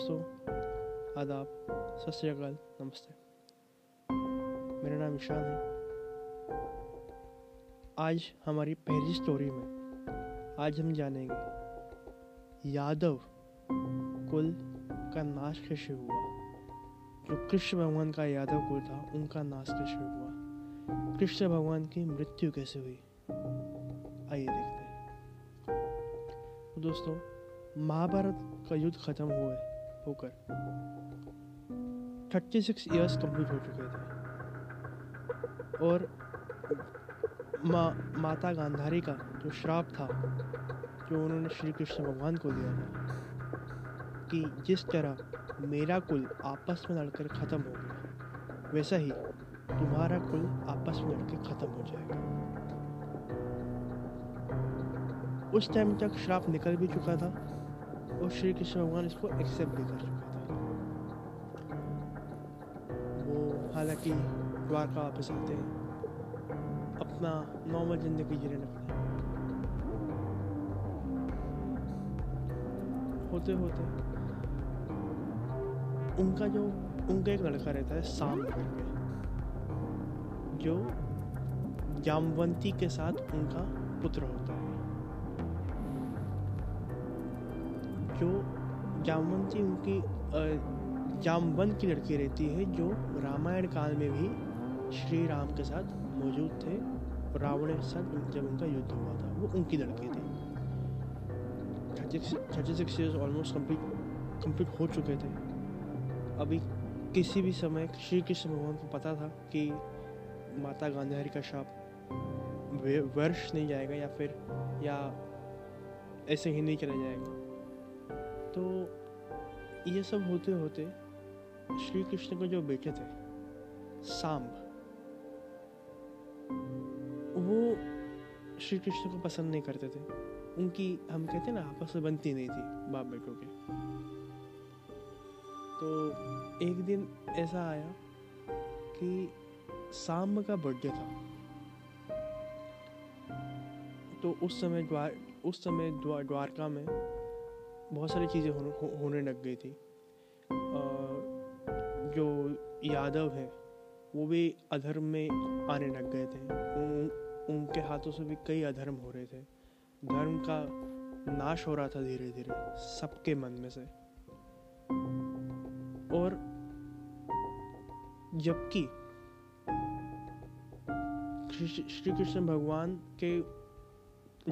दोस्तों, आदाब, सत श्रीकाल नमस्ते। मेरा नाम ईशान है। आज हमारी पहली स्टोरी में, आज हम जानेंगे, यादव कुल का नाश कैसे हुआ? जो कृष्ण भगवान का यादव कुल था, उनका नाश कैसे हुआ? कृष्ण भगवान की मृत्यु कैसे हुई? आइए देखते हैं। तो दोस्तों, महाभारत का युद्ध खत्म हुए होकर। थर्टी सिक्स ईयर्स कंप्लीट हो चुके थे। और मा, माता गांधारी का जो श्राप था जो उन्होंने श्री कृष्ण भगवान को दिया था कि जिस तरह मेरा कुल आपस में लड़कर ख़त्म हो गया वैसा ही तुम्हारा कुल आपस में लड़कर ख़त्म हो जाएगा। उस टाइम तक श्राप निकल भी चुका था और श्री कृष्ण भगवान इसको एक्सेप्ट भी कर चुके थे वो हालाँकि द्वारका वापस आते हैं अपना नॉर्मल ज़िंदगी जीने लगते होते होते उनका जो उनका एक लड़का रहता है साम करके जो जामवंती के साथ उनका पुत्र होता है जो जामवंती उनकी जामवंत की लड़की रहती है, जो रामायण काल में भी श्री राम के साथ मौजूद थे, रावण के साथ जब उनका युद्ध हुआ था, वो उनकी लड़की थी। Thirty six years almost complete complete हो चुके थे। अभी किसी भी समय, श्री कृष्ण भगवान को पता था कि माता गांधारी का शाप वर्ष नहीं जाएगा या फिर, या ऐसे ही नहीं चला जाएगा। तो ये सब होते होते श्री कृष्ण के जो बेटे थे, सांब, वो श्री कृष्ण को पसंद नहीं करते थे। उनकी, हम कहते ना, आपस में बनती नहीं थी, बाप बेटों के। तो एक दिन ऐसा आया कि सांब का बर्थडे था। तो उस समय द्वार, उस समय द्वार द्वारका में बहुत सारी चीज़ें हो, हो, होने लग गई थी। जो यादव हैं वो भी अधर्म में आने लग गए थे। उन, उनके हाथों से भी कई अधर्म हो रहे थे। धर्म का नाश हो रहा था धीरे धीरे सबके मन में से। और जबकि श्री कृष्ण भगवान के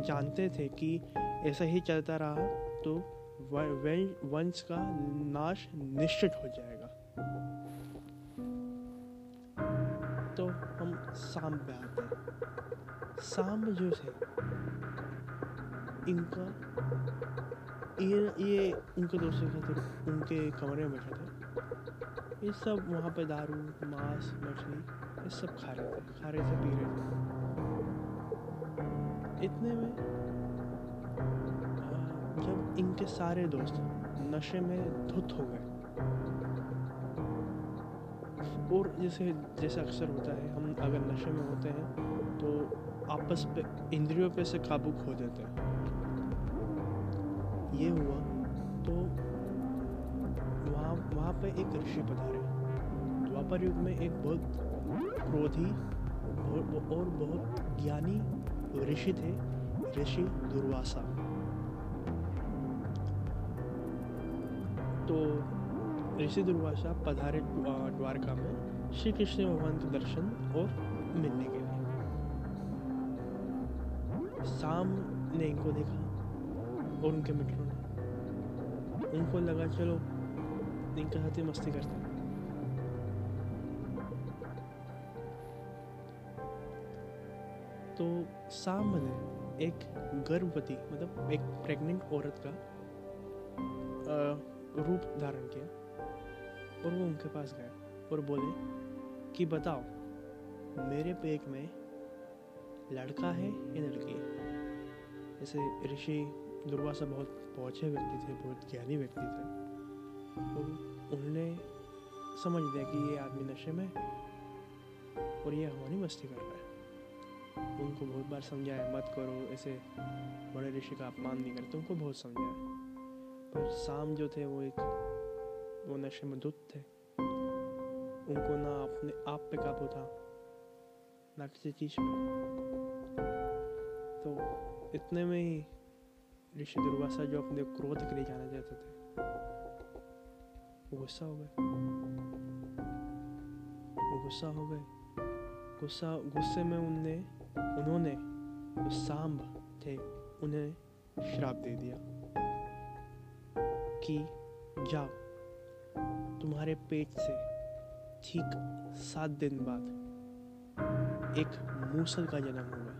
जानते थे कि ऐसा ही चलता रहा तो वंश का नाश निश्चित हो जाएगा। तो हम शाम पे आते हैं। शाम जो थे, इनका ये ये उनके दोस्तों के साथ उनके कमरे में बैठे थे। ये सब वहाँ पे दारू, मांस, मछली, ये सब खा रहे थे, खा रहे थे, पी रहे थे। इतने में जब इनके सारे दोस्त नशे में धुत हो गए। और जैसे जैसे अक्सर होता है, हम अगर नशे में होते हैं तो आपस पे, इंद्रियों पे से काबू खो देते हैं। ये हुआ तो वहाँ वहाँ पे एक ऋषि पधारे। द्वापर युग में एक बहुत क्रोधी और बहुत ज्ञानी ऋषि थे, ऋषि दुर्वासा। तो ऋषि दुर्वासा पधारे द्वारका में श्री कृष्ण भगवान के दर्शन और मिलने के लिए। शाम ने इनको देखा और उनके मित्रों ने। उनको लगा, चलो, इनके साथ ही मस्ती करते हैं। तो शाम ने एक गर्भवती मतलब एक प्रेग्नेंट औरत का रूप धारण किया और वो उनके पास गए और बोले कि बताओ, मेरे पेट में लड़का है या लड़की? है जैसे ऋषि दुर्वासा बहुत पहुँचे व्यक्ति थे, बहुत ज्ञानी व्यक्ति थे। तो उन्होंने समझ लिया कि ये आदमी नशे में और ये हमारी मस्ती कर रहा है। उनको बहुत बार समझाया, मत करो, ऐसे बड़े ऋषि का अपमान नहीं करते, उनको बहुत समझाया। पर शाम जो थे, वो एक, वो नशे में धुत थे। उनको ना अपने आप पे काबू था, ना किसी चीज़ पे। तो इतने में ही ऋषि दुर्वासा जो अपने क्रोध के लिए जाना चाहते थे गुस्सा हो गए। वो गुस्सा हो गए। गुस्सा, गुस्से में उनने, उन्होंने जो सांब थे, उन्हें श्राप दे दिया। कि जाओ। तुम्हारे पेट से ठीक सात दिन बाद एक मूसल का जन्म होगा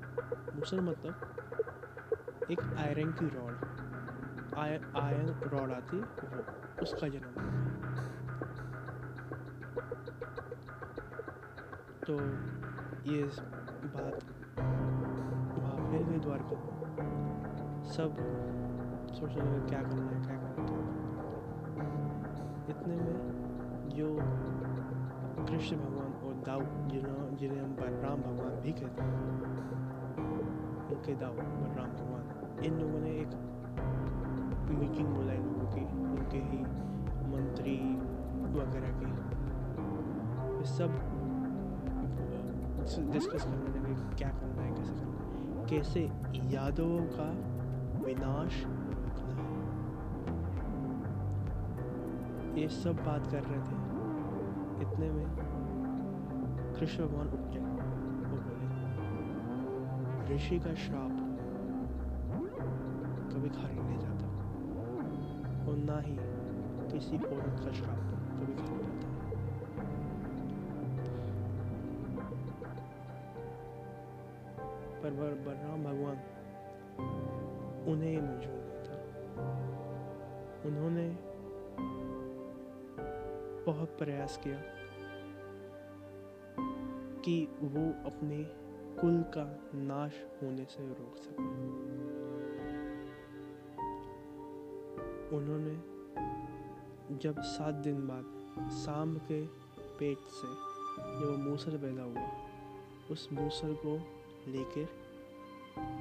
मूसल मतलब एक आयरन की रॉड। आयरन रॉड आती वो उसका जन्म होगा तो ये बात वहाँ फिर गई द्वारका। सब सोचने लगे क्या करना है, क्या करना इतने में जो कृष्ण भगवान और दाऊ जिन्हों जिन्हें हम बलराम भगवान भी कहते हैं। उनके दाऊ बलराम भगवान। इन लोगों ने एक मीटिंग बुलाई लोगों की, उनके ही मंत्री वगैरह की। सब डिस्कस करने लगे क्या करना है, कैसे करना है। कैसे यादवों का विनाश ये सब बात कर रहे थे। इतने में कृष्ण भगवान उठ गए। वो बोले, ऋषि का श्राप कभी खाली नहीं जाता। और ना ही किसी औरत का श्राप कभी खाली जाता। पर बलराम भगवान उन्हें मंजूर नहीं था। उन्होंने बहुत प्रयास किया कि वो अपने कुल का नाश होने से रोक सके। उन्होंने जब सात दिन बाद शाम के पेट से जब वो मूसल पैदा हुआ, उस मूसल को लेकर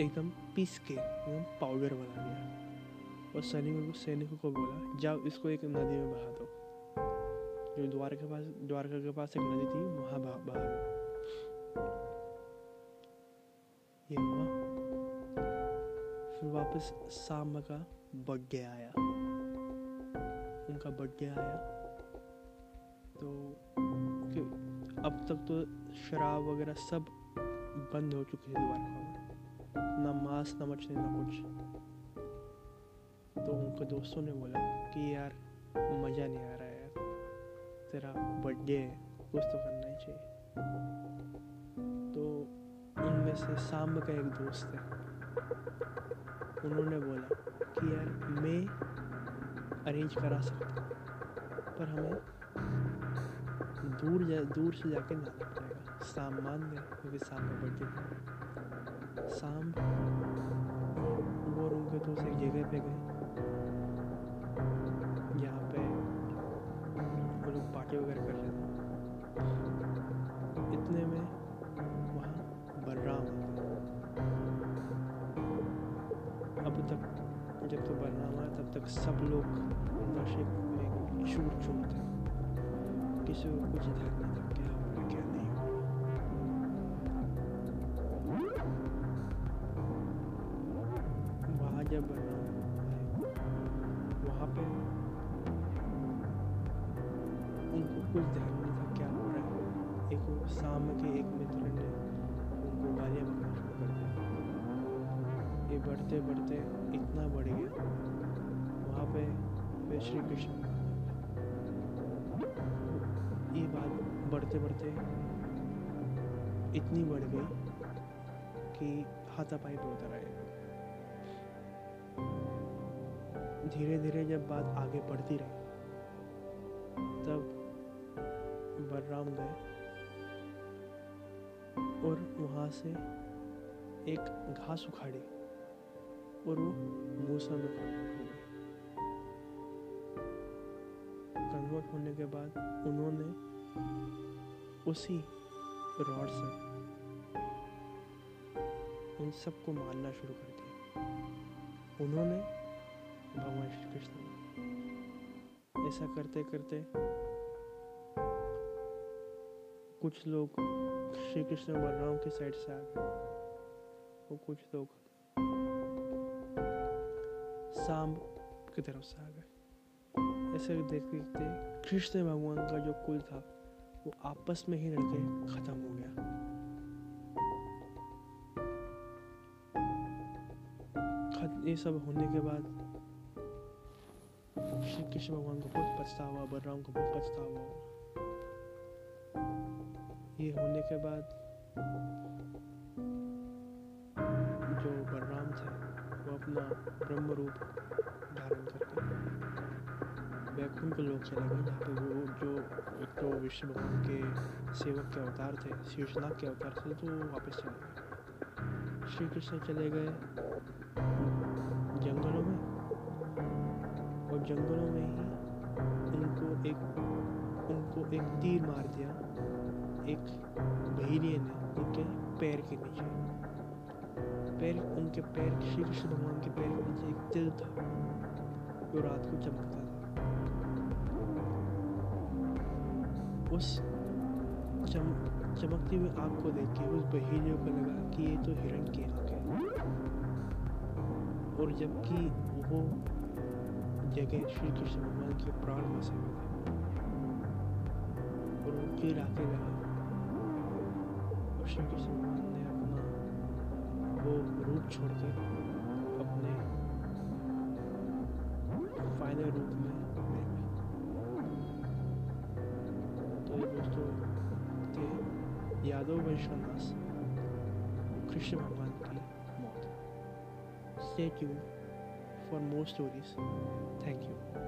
एकदम पीस के एकदम पाउडर बना दिया। और सैनिकों को सैनिकों को बोला, जाओ इसको एक नदी में बहा दो। जो द्वारका के पास, द्वारका के पास एक नदी थी वहाँ बहा बहा ये हुआ। फिर वापस शाम का बर्थडे आया। उनका बर्थडे आया। तो अब तक तो शराब वगैरह सब बंद हो चुकी थी द्वारका में। ना मांस, ना मछली, ना कुछ। तो उनके दोस्तों ने बोला कि यार, मज़ा नहीं आ रहा है यार तेरा बर्थडे है कुछ तो करना ही चाहिए। तो उनमें से शाम का एक दोस्त है। उन्होंने बोला कि यार, मैं अरेंज करा सकता पर हमें दूर जा, दूर से जाके जाना पड़ेगा। शाम मान गए क्योंकि शाम में बर्थडे था। शाम वो और उनके दोस्त एक जगह पे गए। पार्टी वगैरह कर थे इतने में वहाँ बलराम अब तक जब तो बलराम आया, तब तक सब लोग नशे में चूर चूर थे। किसी को कुछ नहीं था, क्या उनको कुछ ध्यान नहीं था, क्या हो रहा है? एक शाम के एक मित्र ने उनको गालियाँ बकना शुरू कर दिया। ये बढ़ते बढ़ते इतना बढ़ गया, वहाँ पे वे श्री कृष्ण ये बात बढ़ते बढ़ते इतनी बढ़ गई कि हाथापाई पे उतर आए। धीरे धीरे जब बात आगे बढ़ती रही, तब बलराम गए और वहाँ से एक घास उखाड़ी और वो मूसा में कन्वर्ट हो गई कन्वर्ट होने के बाद उन्होंने उसी रॉड से उन सबको मारना शुरू कर दिया। उन्होंने भगवान श्री कृष्ण ऐसा करते करते कुछ लोग श्री कृष्ण बलराम के साइड से आ गए। और कुछ लोग सांब की तरफ़ से आ गए। ऐसे देखते देखते कृष्ण भगवान का जो कुल था, वो आपस में ही लड़के खत्म हो गया। ये सब होने के बाद श्री कृष्ण भगवान को बहुत पछतावा, बलराम को बहुत पछतावा ये होने के बाद जो बलराम थे, वो अपना ब्रह्म रूप धारण करके वैकुंठ लोग चले गए, जहाँ पे वो जो एक तो विष्णु भगवान के सेवक के अवतार थे शीर्षनाग के अवतार थे तो वो वापस चले गए। श्री कृष्ण चले गए जंगलों में। और जंगलों में ही उनको एक उनको एक तीर मार दिया। एक बहिरिए ने उनके पैर के नीचे। पैर, उनके पैर, श्री कृष्ण भगवान के पैर के नीचे एक तिल था, जो रात को चमकता था। उस चम, चमकती हुई आग को देख के उस बहिरियों को लगा कि ये तो हिरण की आँख है। और जबकि वो जगह श्री कृष्ण भगवान के प्राण हुए थे। और वो कीड़ा लगा श्री कृष्ण भगवान ने अपना वो रूप छोड़ के अपने फाइनल रूप में तो ये दोस्तों थे यादव वंश कृष्ण भगवान की मौत Stay tuned for more stories. Thank you.